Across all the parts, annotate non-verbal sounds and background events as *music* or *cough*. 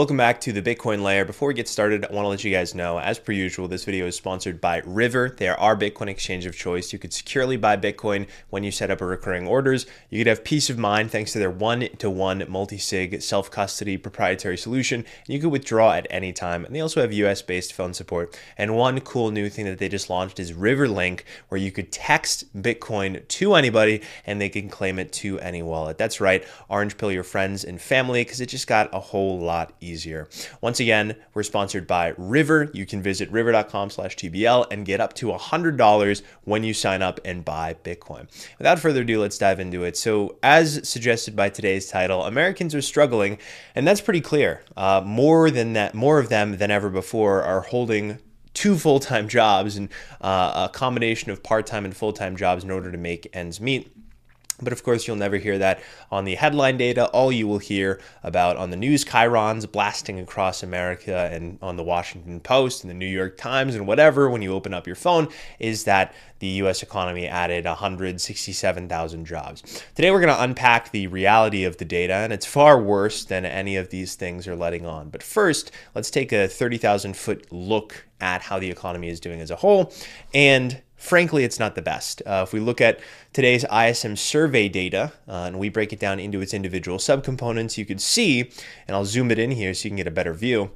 Welcome back to the Bitcoin layer. Before we get started, I want to let you guys know, as per usual, this video is sponsored by River. They are our Bitcoin exchange of choice. You could securely buy Bitcoin when you set up a recurring orders. You could have peace of mind thanks to their one-to-one multi-sig self-custody proprietary solution. You could withdraw at any time. And they also have US-based phone support. And one cool new thing that they just launched is River Link, where you could text Bitcoin to anybody and they can claim it to any wallet. That's right, orange pill your friends and family because it just got a whole lot easier. Once again, we're sponsored by River. You can visit river.com slash TBL and get up to $100 when you sign up and buy Bitcoin. Without further ado, let's dive into it. So, as suggested by today's title, Americans are struggling, and that's pretty clear. Uh, more than that, more of them than ever before are holding two full-time jobs and uh, a combination of part-time and full-time jobs in order to make ends meet. But of course, you'll never hear that on the headline data. All you will hear about on the news chyrons blasting across America and on the Washington Post and the New York Times and whatever when you open up your phone is that the US economy added 167,000 jobs. Today, we're going to unpack the reality of the data, and it's far worse than any of these things are letting on. But first, let's take a 30,000 foot look at how the economy is doing as a whole and frankly, it's not the best. Uh, if we look at today's ISM survey data uh, and we break it down into its individual subcomponents, you could see, and I'll zoom it in here so you can get a better view.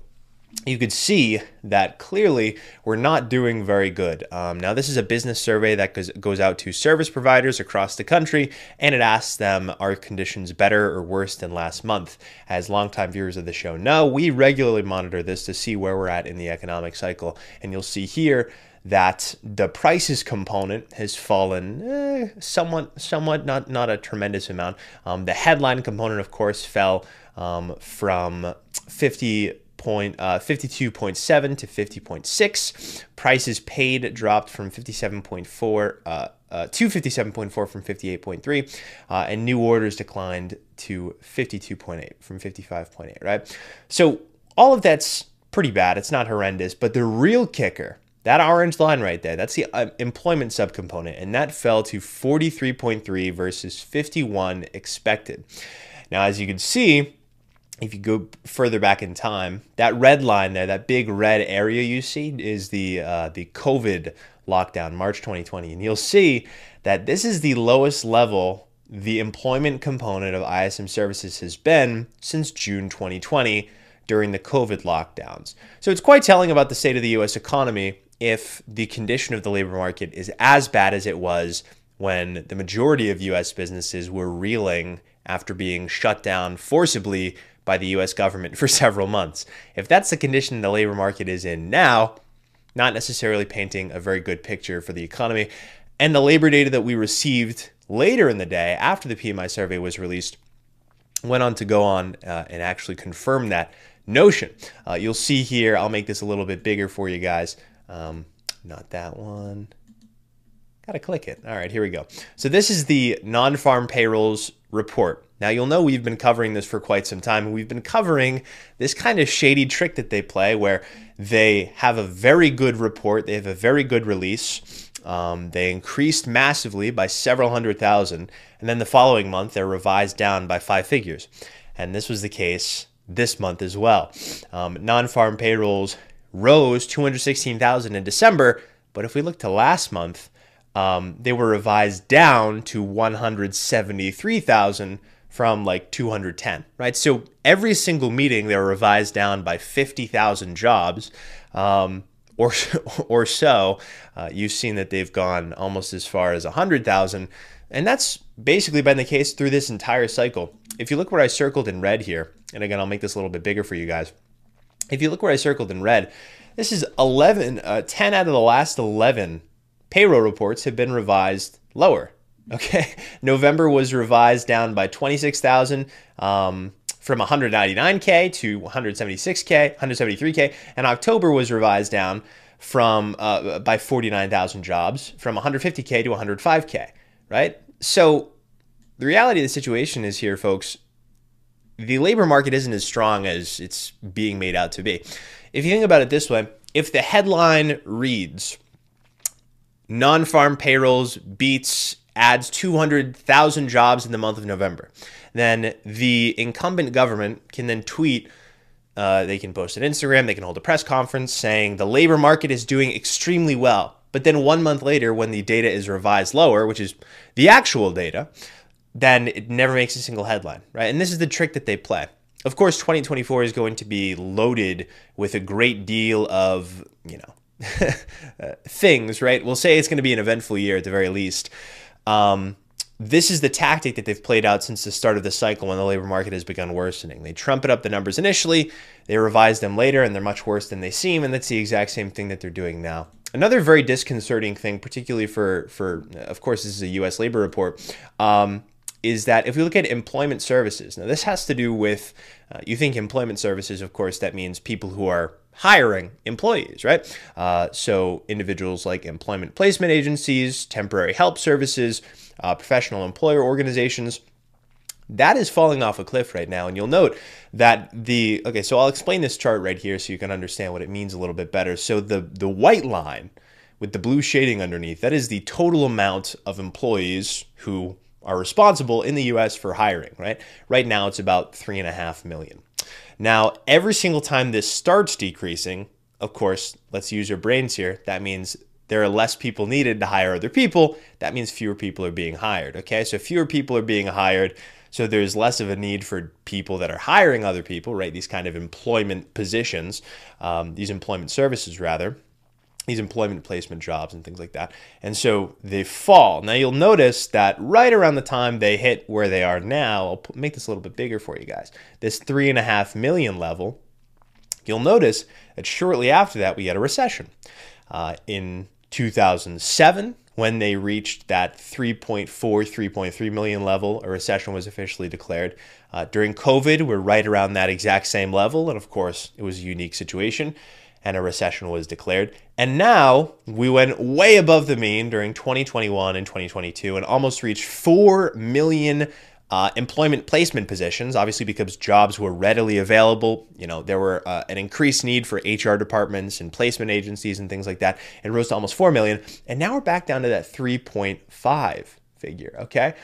You could see that clearly we're not doing very good. Um, now, this is a business survey that goes, goes out to service providers across the country, and it asks them, Are conditions better or worse than last month? As longtime viewers of the show know, we regularly monitor this to see where we're at in the economic cycle. And you'll see here that the prices component has fallen eh, somewhat, somewhat not not a tremendous amount. Um, the headline component, of course, fell um, from 50 point, uh, 52.7 to 50.6. Prices paid dropped from 57.4 uh, uh, to 57.4 from 58.3, uh, and new orders declined to 52.8 from 55.8. Right, so all of that's pretty bad. It's not horrendous, but the real kicker that orange line right there, that's the uh, employment subcomponent, and that fell to 43.3 versus 51 expected. Now, as you can see, if you go further back in time, that red line there, that big red area you see, is the uh, the COVID lockdown, March 2020, and you'll see that this is the lowest level the employment component of ISM services has been since June 2020 during the COVID lockdowns. So it's quite telling about the state of the US economy if the condition of the labor market is as bad as it was when the majority of US businesses were reeling after being shut down forcibly by the US government *laughs* for several months. If that's the condition the labor market is in now, not necessarily painting a very good picture for the economy. And the labor data that we received later in the day after the PMI survey was released went on to go on uh, and actually confirm that notion. Uh, you'll see here, I'll make this a little bit bigger for you guys. Um, not that one. Gotta click it. All right, here we go. So this is the non-farm payrolls report. Now you'll know we've been covering this for quite some time. We've been covering this kind of shady trick that they play where they have a very good report, they have a very good release. Um, they increased massively by several hundred thousand, and then the following month they're revised down by five figures. And this was the case this month as well. Um, non farm payrolls rose 216,000 in December, but if we look to last month, um, they were revised down to 173,000 from like 210, right? So every single meeting they were revised down by 50,000 jobs. Um, or, *laughs* or so, uh, you've seen that they've gone almost as far as 100,000. And that's basically been the case through this entire cycle. If you look where I circled in red here, and again, I'll make this a little bit bigger for you guys. If you look where I circled in red, this is 11, uh, 10 out of the last 11 payroll reports have been revised lower. *laughs* Okay, November was revised down by 26,000 um, from 199k to 176k, 173k, and October was revised down from uh, by 49,000 jobs from 150k to 105k. Right. So the reality of the situation is here, folks the labor market isn't as strong as it's being made out to be. If you think about it this way, if the headline reads non farm payrolls beats adds 200,000 jobs in the month of November, then the incumbent government can then tweet uh, they can post an Instagram, they can hold a press conference saying the labor market is doing extremely well. But then one month later, when the data is revised lower, which is the actual data, then it never makes a single headline, right? And this is the trick that they play. Of course, 2024 is going to be loaded with a great deal of, you know, *laughs* things, right? We'll say it's going to be an eventful year at the very least. Um, this is the tactic that they've played out since the start of the cycle when the labor market has begun worsening. They trumpet up the numbers initially, they revise them later, and they're much worse than they seem, and that's the exact same thing that they're doing now. Another very disconcerting thing, particularly for, for of course, this is a U.S. labor report, um, is that if we look at employment services, now this has to do with, uh, you think employment services, of course, that means people who are hiring employees, right? Uh, so individuals like employment placement agencies, temporary help services, uh, professional employer organizations. That is falling off a cliff right now. And you'll note that the, okay, so I'll explain this chart right here so you can understand what it means a little bit better. So the, the white line with the blue shading underneath, that is the total amount of employees who are responsible in the US for hiring, right? Right now it's about three and a half million. Now, every single time this starts decreasing, of course, let's use your brains here. That means there are less people needed to hire other people. That means fewer people are being hired. Okay, so fewer people are being hired. So there's less of a need for people that are hiring other people, right? These kind of employment positions, um, these employment services, rather these employment placement jobs and things like that. And so they fall. Now you'll notice that right around the time they hit where they are now, I'll make this a little bit bigger for you guys, this three and a half million level, you'll notice that shortly after that we had a recession. Uh, in 2007, when they reached that 3.4, 3.3 million level, a recession was officially declared. Uh, during COVID, we're right around that exact same level. And of course, it was a unique situation and a recession was declared. And now we went way above the mean during 2021 and 2022 and almost reached 4 million uh, employment placement positions, obviously because jobs were readily available. You know, there were uh, an increased need for HR departments and placement agencies and things like that. It rose to almost 4 million. And now we're back down to that 3.5 figure, okay?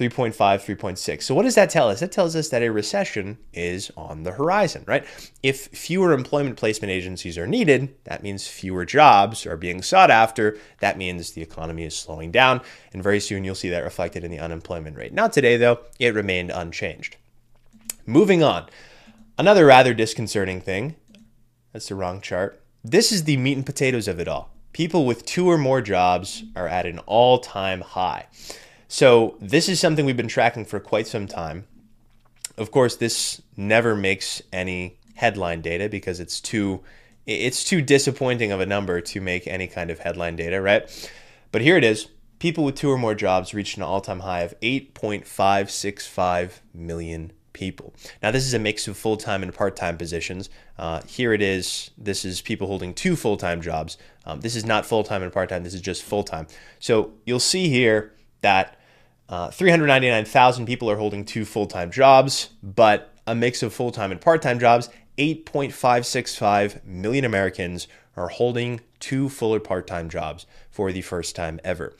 3.5, 3.6. So what does that tell us? That tells us that a recession is on the horizon, right? If fewer employment placement agencies are needed, that means fewer jobs are being sought after. That means the economy is slowing down, and very soon you'll see that reflected in the unemployment rate. Not today though, it remained unchanged. Moving on. Another rather disconcerting thing. That's the wrong chart. This is the meat and potatoes of it all. People with two or more jobs are at an all-time high. So this is something we've been tracking for quite some time. Of course, this never makes any headline data because it's too it's too disappointing of a number to make any kind of headline data, right? But here it is. People with two or more jobs reached an all-time high of 8.565 million people. Now, this is a mix of full-time and part-time positions. Uh, here it is. This is people holding two full-time jobs. Um, this is not full-time and part-time. This is just full-time. So you'll see here that uh, 399,000 people are holding two full time jobs, but a mix of full time and part time jobs. 8.565 million Americans are holding two full or part time jobs for the first time ever.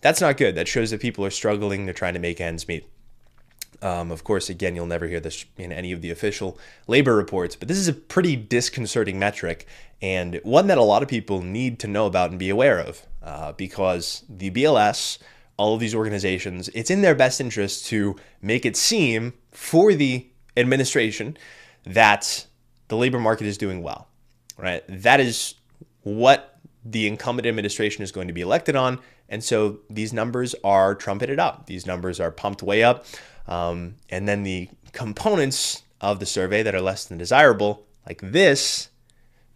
That's not good. That shows that people are struggling. They're trying to make ends meet. Um, of course, again, you'll never hear this in any of the official labor reports, but this is a pretty disconcerting metric and one that a lot of people need to know about and be aware of uh, because the BLS all of these organizations, it's in their best interest to make it seem for the administration that the labor market is doing well, right? That is what the incumbent administration is going to be elected on. And so these numbers are trumpeted up, these numbers are pumped way up. Um, and then the components of the survey that are less than desirable, like this,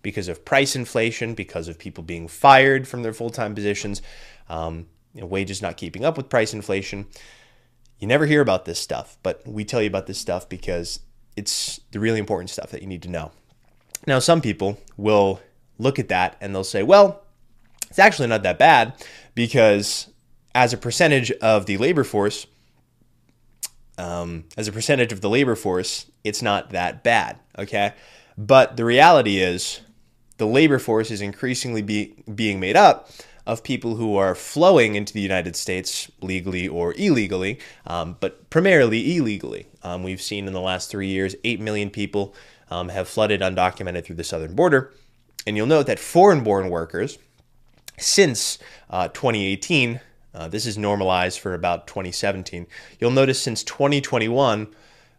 because of price inflation, because of people being fired from their full time positions, um, you know, wages not keeping up with price inflation. You never hear about this stuff, but we tell you about this stuff because it's the really important stuff that you need to know. Now, some people will look at that and they'll say, well, it's actually not that bad because as a percentage of the labor force, um, as a percentage of the labor force, it's not that bad. Okay. But the reality is the labor force is increasingly be, being made up of people who are flowing into the United States legally or illegally, um, but primarily illegally. Um, we've seen in the last three years 8 million people um, have flooded undocumented through the southern border. And you'll note that foreign born workers, since uh, 2018, uh, this is normalized for about 2017. You'll notice since 2021,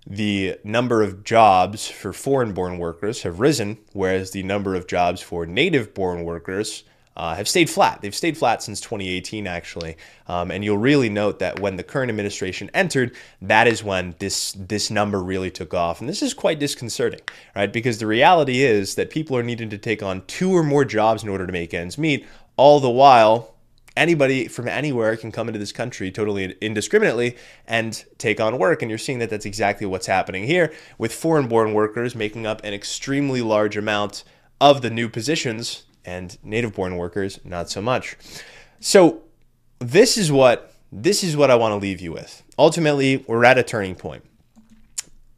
the number of jobs for foreign born workers have risen, whereas the number of jobs for native born workers uh, have stayed flat. They've stayed flat since 2018, actually. Um, and you'll really note that when the current administration entered, that is when this this number really took off. And this is quite disconcerting, right? Because the reality is that people are needing to take on two or more jobs in order to make ends meet, all the while anybody from anywhere can come into this country totally indiscriminately and take on work. And you're seeing that that's exactly what's happening here with foreign born workers making up an extremely large amount of the new positions and native born workers not so much. So this is what this is what I want to leave you with. Ultimately, we're at a turning point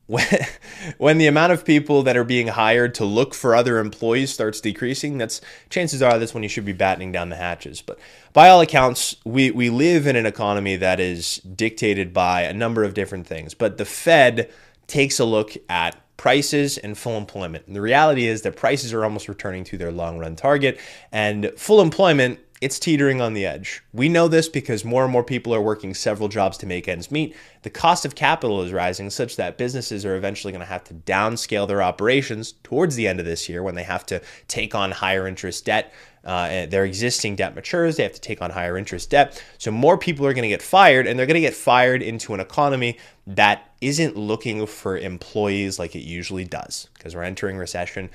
when, *laughs* when the amount of people that are being hired to look for other employees starts decreasing, that's chances are that's when you should be battening down the hatches. But by all accounts, we, we live in an economy that is dictated by a number of different things. But the Fed takes a look at prices and full employment. And the reality is that prices are almost returning to their long run target, and full employment it's teetering on the edge. We know this because more and more people are working several jobs to make ends meet. The cost of capital is rising such that businesses are eventually going to have to downscale their operations towards the end of this year when they have to take on higher interest debt. Uh, their existing debt matures, they have to take on higher interest debt. So more people are going to get fired, and they're going to get fired into an economy that isn't looking for employees like it usually does because we're entering recession.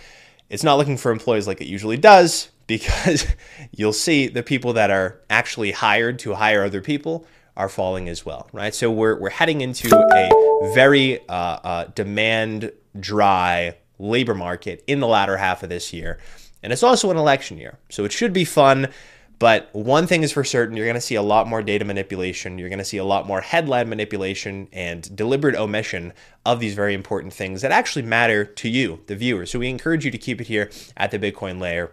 It's not looking for employees like it usually does because *laughs* you'll see the people that are actually hired to hire other people are falling as well, right? So we're, we're heading into a very uh, uh, demand dry labor market in the latter half of this year. And it's also an election year. So it should be fun. But one thing is for certain you're going to see a lot more data manipulation. You're going to see a lot more headline manipulation and deliberate omission of these very important things that actually matter to you, the viewer. So we encourage you to keep it here at the Bitcoin layer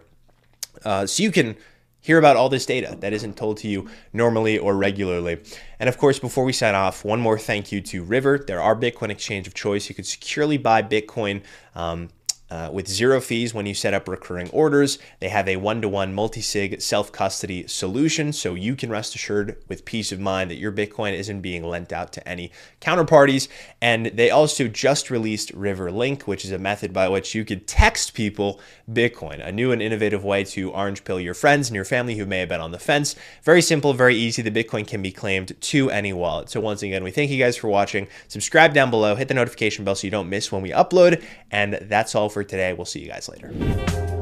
uh, so you can hear about all this data that isn't told to you normally or regularly. And of course, before we sign off, one more thank you to River. They're our Bitcoin exchange of choice. You could securely buy Bitcoin. Um, uh, with zero fees when you set up recurring orders. They have a one to one multi sig self custody solution, so you can rest assured with peace of mind that your Bitcoin isn't being lent out to any counterparties. And they also just released River Link, which is a method by which you could text people Bitcoin, a new and innovative way to orange pill your friends and your family who may have been on the fence. Very simple, very easy. The Bitcoin can be claimed to any wallet. So, once again, we thank you guys for watching. Subscribe down below, hit the notification bell so you don't miss when we upload. And that's all for for today. We'll see you guys later.